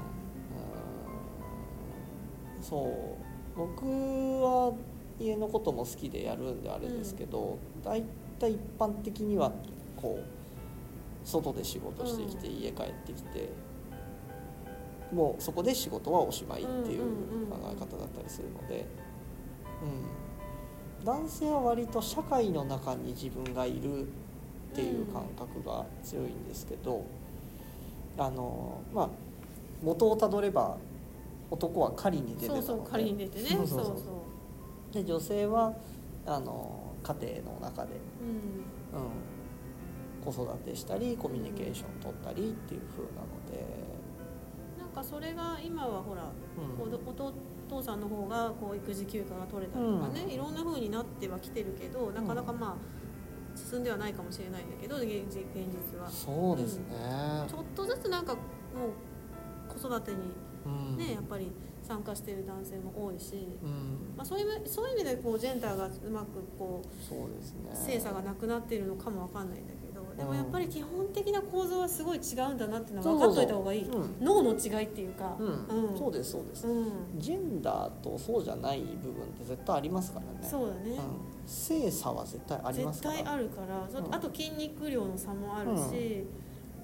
うんそう。僕は家のことも好きでやるんであれですけど、大体一般的にはこう外で仕事してきて、家帰ってきて。もうそこで仕事はおしまいっていううんうんうん考え方だったりするので、うん、男性は割と社会の中に自分がいるっていう感覚が強いんですけど、あのまあ元をたどれば男は狩りに出てたので。そうそう仮に出てね。そうそうで女性はあの家庭の中で、うん。うん、子育てしたりコミュニケーション取ったりっていう風なので、なんかそれが今はほら、うん。お父さんの方がこう育児休暇が取れたりとかね、うん。いろんな風になってはきてるけどなかなかまあ進んではないかもしれないんだけど現実現実は。そうですね、ちょっとずつなんかもう子育てにうん。ね、やっぱり参加してる男性も多いし、うん。まあ、そういうそういう意味でこうジェンダーがうまくこうそうですね。性差がなくなっているのかもわかんないんだけどでもやっぱり基本的な構造はすごい違うんだなっていうのは分かっといた方がいい。脳の違いっていうか、うん。うん。そうですそうです、うん。ジェンダーとそうじゃない部分って絶対ありますからね。そうだね、うん、性差は絶対ありますから。絶対あるから、あと筋肉量の差もあるし、うん。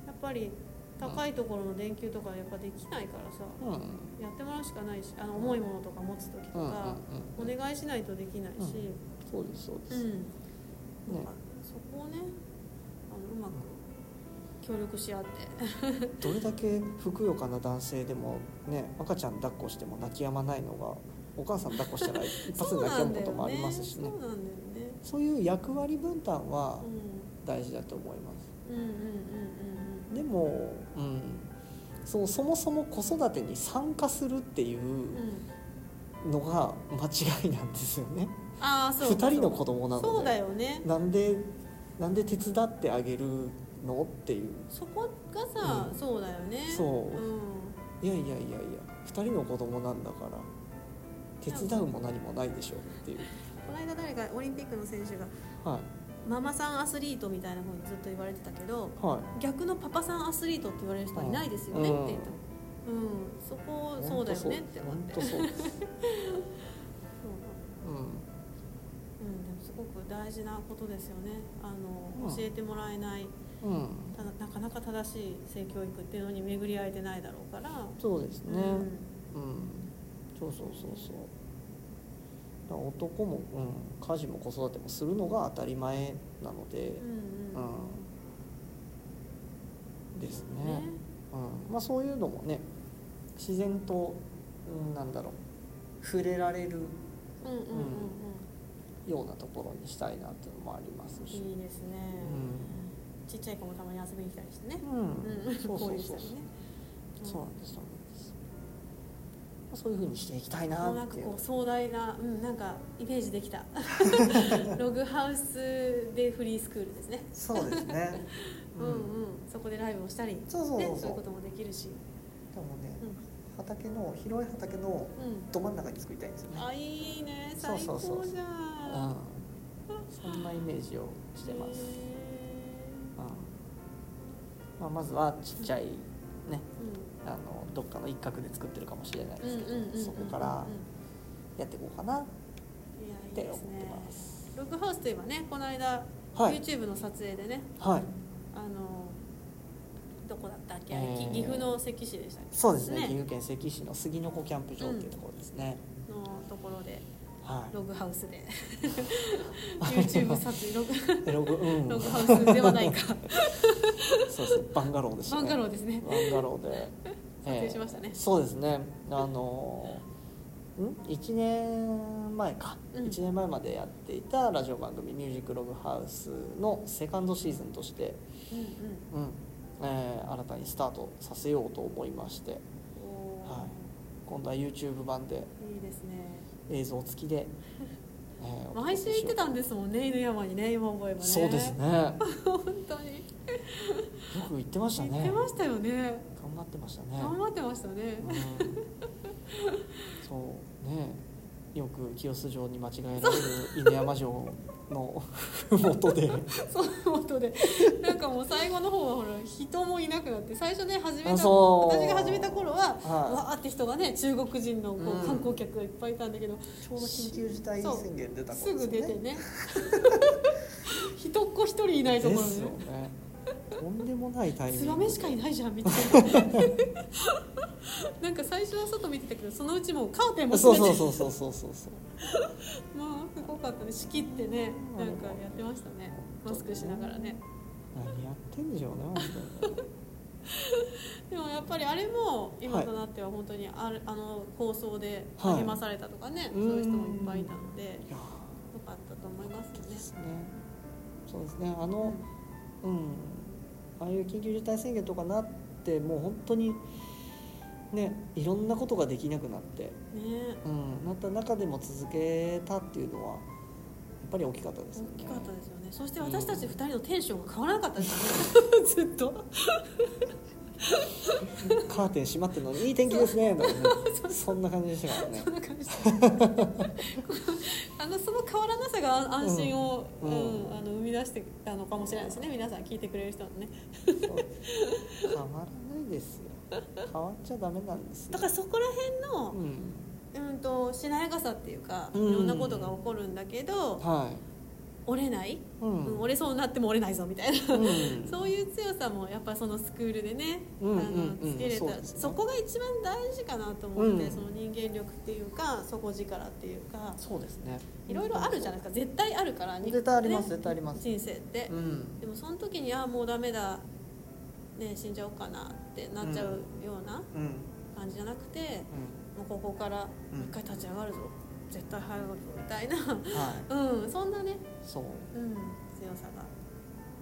やっぱり高いところの電球とかやっぱできないからさ、うん。やってもらうしかないしあの重いものとか持つ時とか、うんお願いしないとできないし、そうですそうです、うん。ね。そこをね協力し合って。<laughs> どれだけふくよかな男性でもね赤ちゃん抱っこしても泣き止まないのがお母さん抱っこしたら一発で泣き止むこともありますしね。そういう役割分担はう大事だと思います。でも、うん、そうそもそも子育てに参加するっていうのが間違いなんですよね。ああそう2人の子供なので。そうだよね。なんでなんで手伝ってあげるの？っていう。そこがさ、うん。そうだよね。そう。うん。いやいやいやいや。2人の子供なんだから手伝うも何もないでしょっていう。この間誰かオリンピックの選手がはい。ママさんアスリートみたいな風にずっと言われてたけどはい。逆のパパさんアスリートって言われる人はいないですよねうんって言ったうん、そこそうだよねって思って。そうです、そう。ううん、でもすごく大事なことですよね。あの、うん。教えてもらえないんうん、ただなかなか正しい性教育っていうのに巡り合えてないだろうから、そうですね、うん。うん、そうそうそう。そう男も、うん、家事も子育てもするのが当たり前なので、うんうん。うん。ですね。ね。うん。まあ、そういうのもね自然と、うん、なんだろう。触れられる。うんうんうんようなところにしたいなっていうのもありますうんし、いいですね、ちっちゃい子もたまに遊びに来たりしてね、うん。うん、そうそうそう。そうなんです。そういうふうにしていきたいもなっていう。うなんかこう壮大な、うん、なんかイメージできた。<laughs> ログハウスでフリースクールですね。そうですね。<laughs> うん。うん、そこでライブをしたりそうそうそう。ね、そういうこともできるし、でもねう畑の広い畑のんうん、ど真ん中に作りたいんですよね。あいいね。そう最そうそう。高じゃん。うん。そんなイメージをしてます、へうんまあ、まずはちっちゃいねーあのどっかの一角で作ってるかもしれないですけど、うんうんうんうんうんそこからやっていこうかなって思ってます。ログハウスといえばねこの間、はい。YouTube の撮影でねはい。あのどこだったっけ、えー。岐阜の関市でしたっけ？そうですね岐阜県関市の杉の子キャンプ場っていうところですね、のところではい。ログハウスで。YouTube 撮影。ログ。でログうん。ログハウスではないか。そうです。ねバンガローでしたバねンガローですね。バンガローで。撮影しましたね。えーそうですね。あのん？1年前か、うん。1年前までやっていたラジオ番組「ミュージックログハウス」のセカンドシーズンとして、うんうん。うん。えー新たにスタートさせようと思いまして。はい。今度は YouTube 版で。いいですね映像付きで、えー <laughs> 毎週行ってたんですもんね犬山にね今思えばね。そうですね。<laughs> 本当に。よく行ってました行っねてましたよね。頑張ってましたね。頑張ってましたね。うん。そうねよく清洲城に間違えられる犬山城の元で。その元で。なんかもう最後の方はほら人もいなくなって最初ね始めた私が始めた頃は、はい。わーって人がね中国人のこううん観光客がいっぱいいたんだけど、ちょうど緊急事態宣言出たすぐ出てね。ね <laughs> 人っ子一人いないところですよね。とんでもないタイミングツバメしかいないじゃんみたいな <laughs> <laughs> なんか最初は外見てたけどそのうちもうカーテンもそうそうそうそうそうそうそう。<laughs> まあすごかったね。仕切ってねなんかやってましたね。マスクしながらね。何やってんでしょうね本当に。<laughs> でもやっぱりあれも今となっては本当にある、あの放送で励まされたとかね、はいそういう人もいっぱいいたのでよかったと思いますね。ですね。そうですね。あのうん。ああいう緊急事態宣言とかなってもう本当にねいろんなことができなくなって、ね。うん、なった中でも続けたっていうのはやっぱり大きかったですよね。大きかったですよね。そして私たち2人のテンションが変わらなかったですよね。<laughs> ずっと。カーテン閉まってるのにいい天気ですね。とかねそんな感じでしたからね。そんな感じであのその変わらなさが安心を、ううんん。あの生み出してたのかもしれないですね。皆さん聞いてくれる人のね。変わらないですよ変わっちゃダメなんですよ。だからそこら辺のう、ん。うん、としなやかさっていうかいうん。ろんなことが起こるんだけど、は折れない、ううんん、折れそうになっても折れないぞみたいな、うん。そういう強さもやっぱそのスクールでね、うんあのつけれた。ね。そこが一番大事かなと思って、うん。その人間力っていうか底力っていうか。そうですね。いろいろあるじゃないですか。絶対あるからに絶対ありますね絶対あります。人生って、うん。でもその時にああもうダメだ、ね、死んじゃおうかなってなっちゃうようなうん。感じじゃなくて、うもうここからうん。一回立ち上がるぞ、絶対入るぞみたいな、んはい。<laughs> うん、そんなね、そう。うん、強さが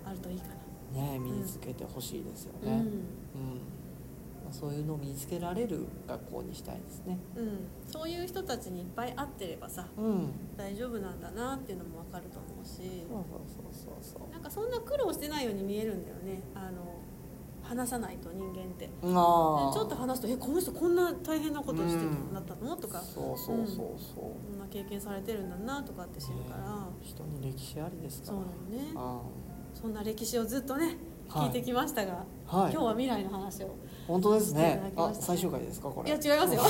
あるといいかな。ね身につけてほしいですよね、うん。うん。まあそういうのを身につけられる学校にしたいですね。うん、そういう人たちにいっぱい会ってればさうん。大丈夫なんだなっていうのも分かると思うし。そうそうそうそう。なんかそんな苦労してないように見えるんだよね。あの話さないと人間って。ちょっと話すと「えこの人こんな大変なことしてうんなったの?」とか。そうそうそうそう、こん。な経験されてるんだなとかって知るから、ね人に歴史ありですから。そうだよね。あそんな歴史をずっとねはい。聞いてきましたが、あはい。今日は未来の話を本当ですね。あ最終回ですかこれ。いや違いますよ。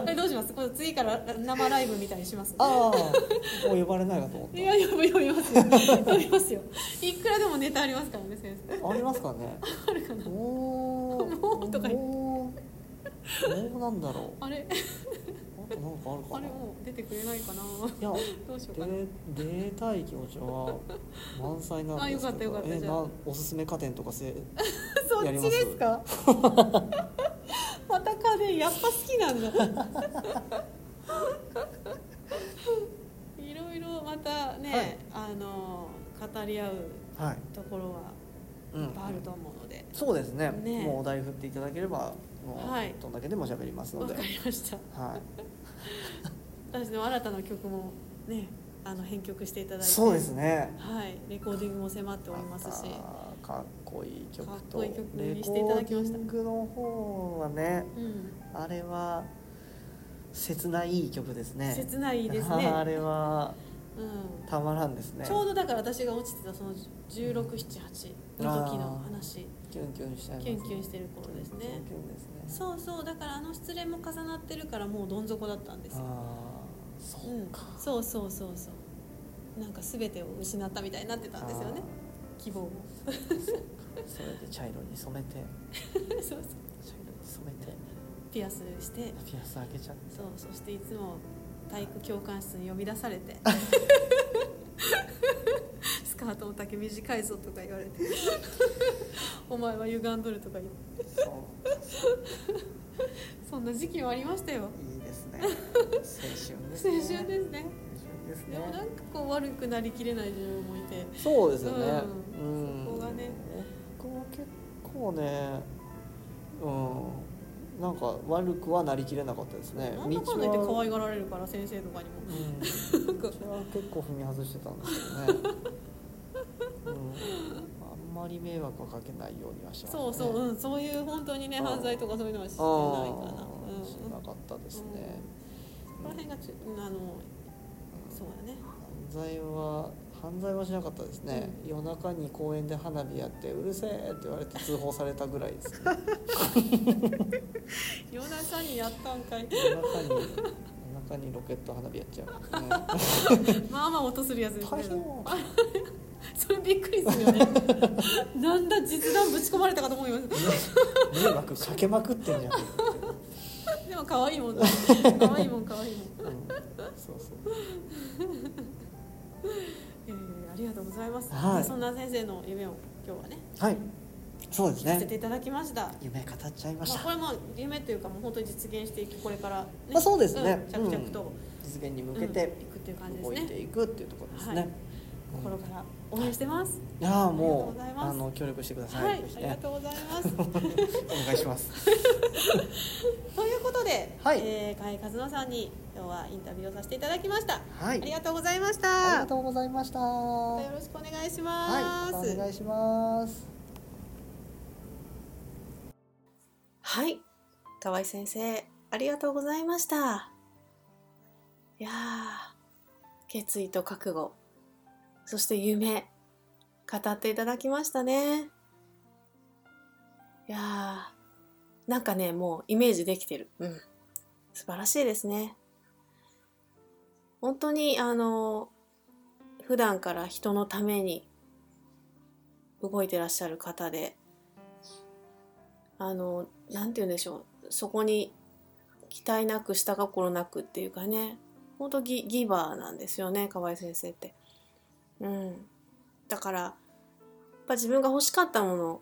<laughs> えどうします？これ次から生ライブみたいにします。ああもう呼ばれないかと思っいや読み読みますよ。読みますよ。いくらでもネタありますからね先生。たありますかね。あるかな。もうもうとか言って。もうなんだろう。あれ？かあるかな。あれもう出てくれないかな。いやどうしようかな。出出たい気持ちは満載なんですけど。あよかったよかった。えじおすすめ家電とかせ <laughs> そっちですか？<laughs> また家電やっぱ好きなんだ。<laughs> いろいろまたね、あの語り合うはい、ところはうん。いっぱいあると思うので、そうですね。ね。もうお題振っていただければもう、はい。どんだけでも喋りますわ、ので。かりました。はい私の新たな曲もねあの編曲していただいてそうですね。はいレコーディングも迫っておりますしかっこいい曲とかっこいい曲レにしていただきました。コーディングの方はねうん。あれは切ない曲ですね。切ないですね。<laughs> あれはうんたまらんですね。ちょうどだから私が落ちてたその1678の時の話。キュンキュンしちゃいますキュンキュンしてる頃ですね。キュンキュンですねそうそう。だからあの失恋も重なってるからもうどん底だったんですよ、ああそううん。か、、そうそうそうそう。なんか全てを失ったみたいになってたんですよね。希望も。それで茶色に染めて。<laughs> そうそう。茶色に染めて。ピアスして。ピアス開けちゃって。そうそしていつも体育教官室に呼び出されて。<laughs> スカートの丈短いぞとか言われて。<laughs> お前は歪んどるとか言って。そんな時期もありましたよ。いい <laughs> ですね。青春ですね。青春ですね。でもなんかこう悪くなりきれない自分もいて。そうですよね。ううん。そこがね。僕も結構ねうんなんか悪くはなりきれなかったですね。なんだかんだ言って可い愛がられるから先生とかにも。うん。結構踏み外してたん。ですけどね、うん、あん。まり迷惑はかけないようにはしてましたねそうそう、うん、そういう本当にねうん。犯罪とかそういうのはしてないあかな、ーしうん、なかったですね、この辺がちあのそうだね犯罪は犯罪はしなかったですね、夜中に公園で花火やって「うるせえ!」って言われて通報されたぐらいですね。<laughs> 夜中にやったんかい。夜中に夜中にロケット花火やっちゃう、ね、<laughs> まあまあ音するやつですね。<laughs> それびっくりするよね。なんだ実弾ぶち込まれたかと思います。迷惑かけまくってんじゃん、でも可愛いもんだ可愛いもん可愛いもん。うん、そうそうりがとうございます、はい。そんな先生の夢を今日はねはい。そうですね。させていただきました、夢語っちゃいましまあ、た、これも夢というかもう本当に実現していくこれから、ね。まあそうですね。うん着々と、実現に向うんいけてくっていう感じです動いねていくっていうところですね、はい心から応援してます、いやーもありがとうございうます。あの協力してください、はい、ありがとうございます。<laughs> お願いします。<laughs> ということで、はい。えー、河合和乃さんに今日はインタビューをさせていただきました、はい。ありがとうございましありたがとうございました。はよろしくお願いしいます、またお願いします。はい。河合先生ありがとうございました。いやー決意と覚悟そして夢語っていただきましたね。いやーなんかねもうイメージできてる。うん。素晴らしいですね。本当にあの普段から人のために動いてらっしゃる方であのなんて言うんでしょう。そこに期待なく下心なくっていうかね。本当ギギバーなんですよね河合先生って。うん、だからやっぱ自分が欲しかったもの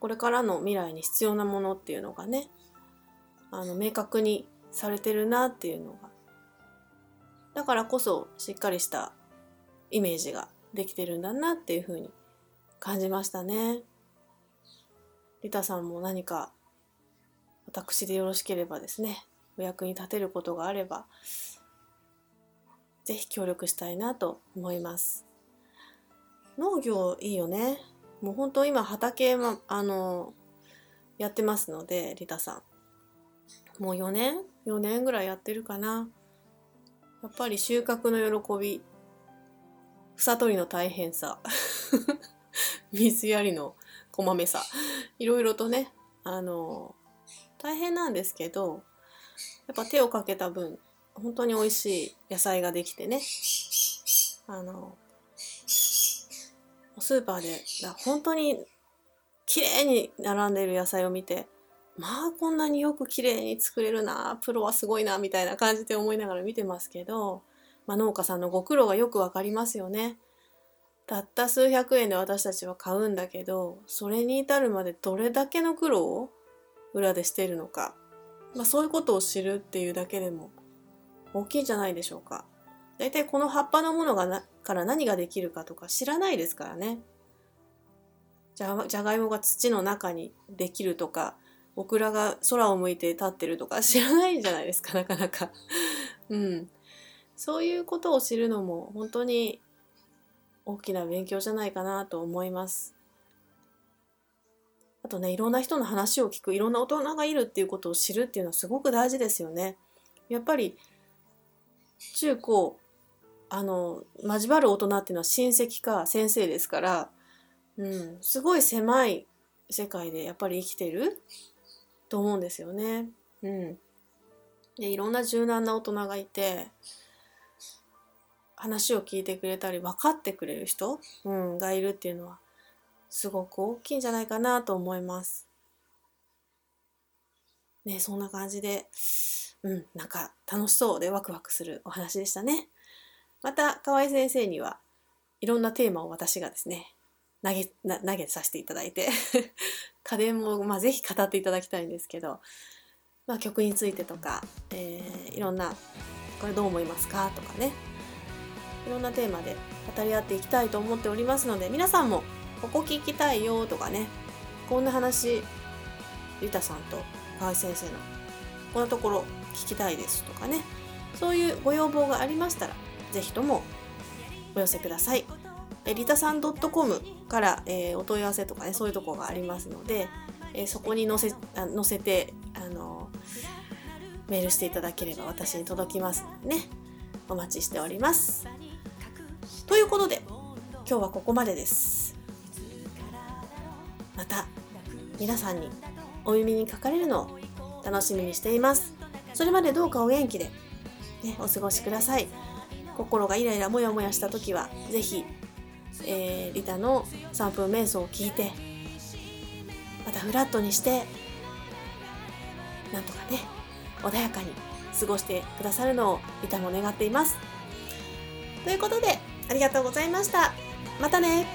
これからの未来に必要なものっていうのがねあの明確にされてるなっていうのがだからこそしっかりしたイメージができてるんだなっていうふうに感じましたね。リタさんも何か私でよろしければですねお役に立てることがあれば是非協力したいなと思います。農業いいよね。もう本当今畑、ま、あのやってますのでリタさん。もう4年？4年ぐらいやってるかな。やっぱり収穫の喜び。草取りの大変さ。<laughs> 水やりのこまめさ。いろいろとねあの大変なんですけどやっぱ手をかけた分本当に美味しい野菜ができてねあのスーパーで本当に綺麗に並んでいる野菜を見てまあこんなによく綺麗に作れるなプロはすごいなみたいな感じで思いながら見てますけど、まあ、農家さんのご苦労がよくわかりますよね。たった数百円で私たちは買うんだけどそれに至るまでどれだけの苦労を裏でしてるのか、まあ、そういうことを知るっていうだけでも大きいんじゃないでしょうか。大体この葉っぱのものがなから何ができるかとか知らないですからね。じゃじゃがいもが土の中にできるとかオクラが空を向いて立ってるとか知らないんじゃないですかなかなか。<laughs> うん、そういうことを知るのも本当に大きな勉強じゃないかなと思います。あとねいろんな人の話を聞くいろんな大人がいるっていうことを知るっていうのはすごく大事ですよね。やっぱり中高あの交わる大人っていうのは親戚か先生ですから、うん、すごい狭い世界でやっぱり生きてると思うんですよね。うん、でいろんな柔軟な大人がいて話を聞いてくれたり分かってくれる人、うん、がいるっていうのはすごく大きいんじゃないかなと思います。ねそんな感じでうんなんか楽しそうでワクワクするお話でしたね。また河合先生にはいろんなテーマを私がですね投げ投げさせていただいて <laughs> 家電も、まあ、ぜひ語っていただきたいんですけど、まあ、曲についてとか、えー、いろんなこれどう思いますか？とかねいろんなテーマで語り合っていきたいと思っておりますので皆さんもここ聞きたいよとかねこんな話リタさんと河合先生のこんなところ聞きたいですとかね。そういうご要望がありましたらぜひともお寄せください。リタさん .com から、えー、お問い合わせとかねそういうとこがありますので、えー、そこに載せあ載せて、あのメールしていただければ私に届きますねお待ちしております。ということで今日はここまでです。また皆さんにお耳にかかれるのを楽しみにしています。それまでどうかお元気で、ね、お過ごしください。心がイライラモヤモヤした時は是非、えー、リタの3分瞑想を聞いてまたフラットにしてなんとかね穏やかに過ごしてくださるのをリタも願っています。ということでありがとうございました。またね。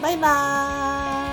バイバーイ。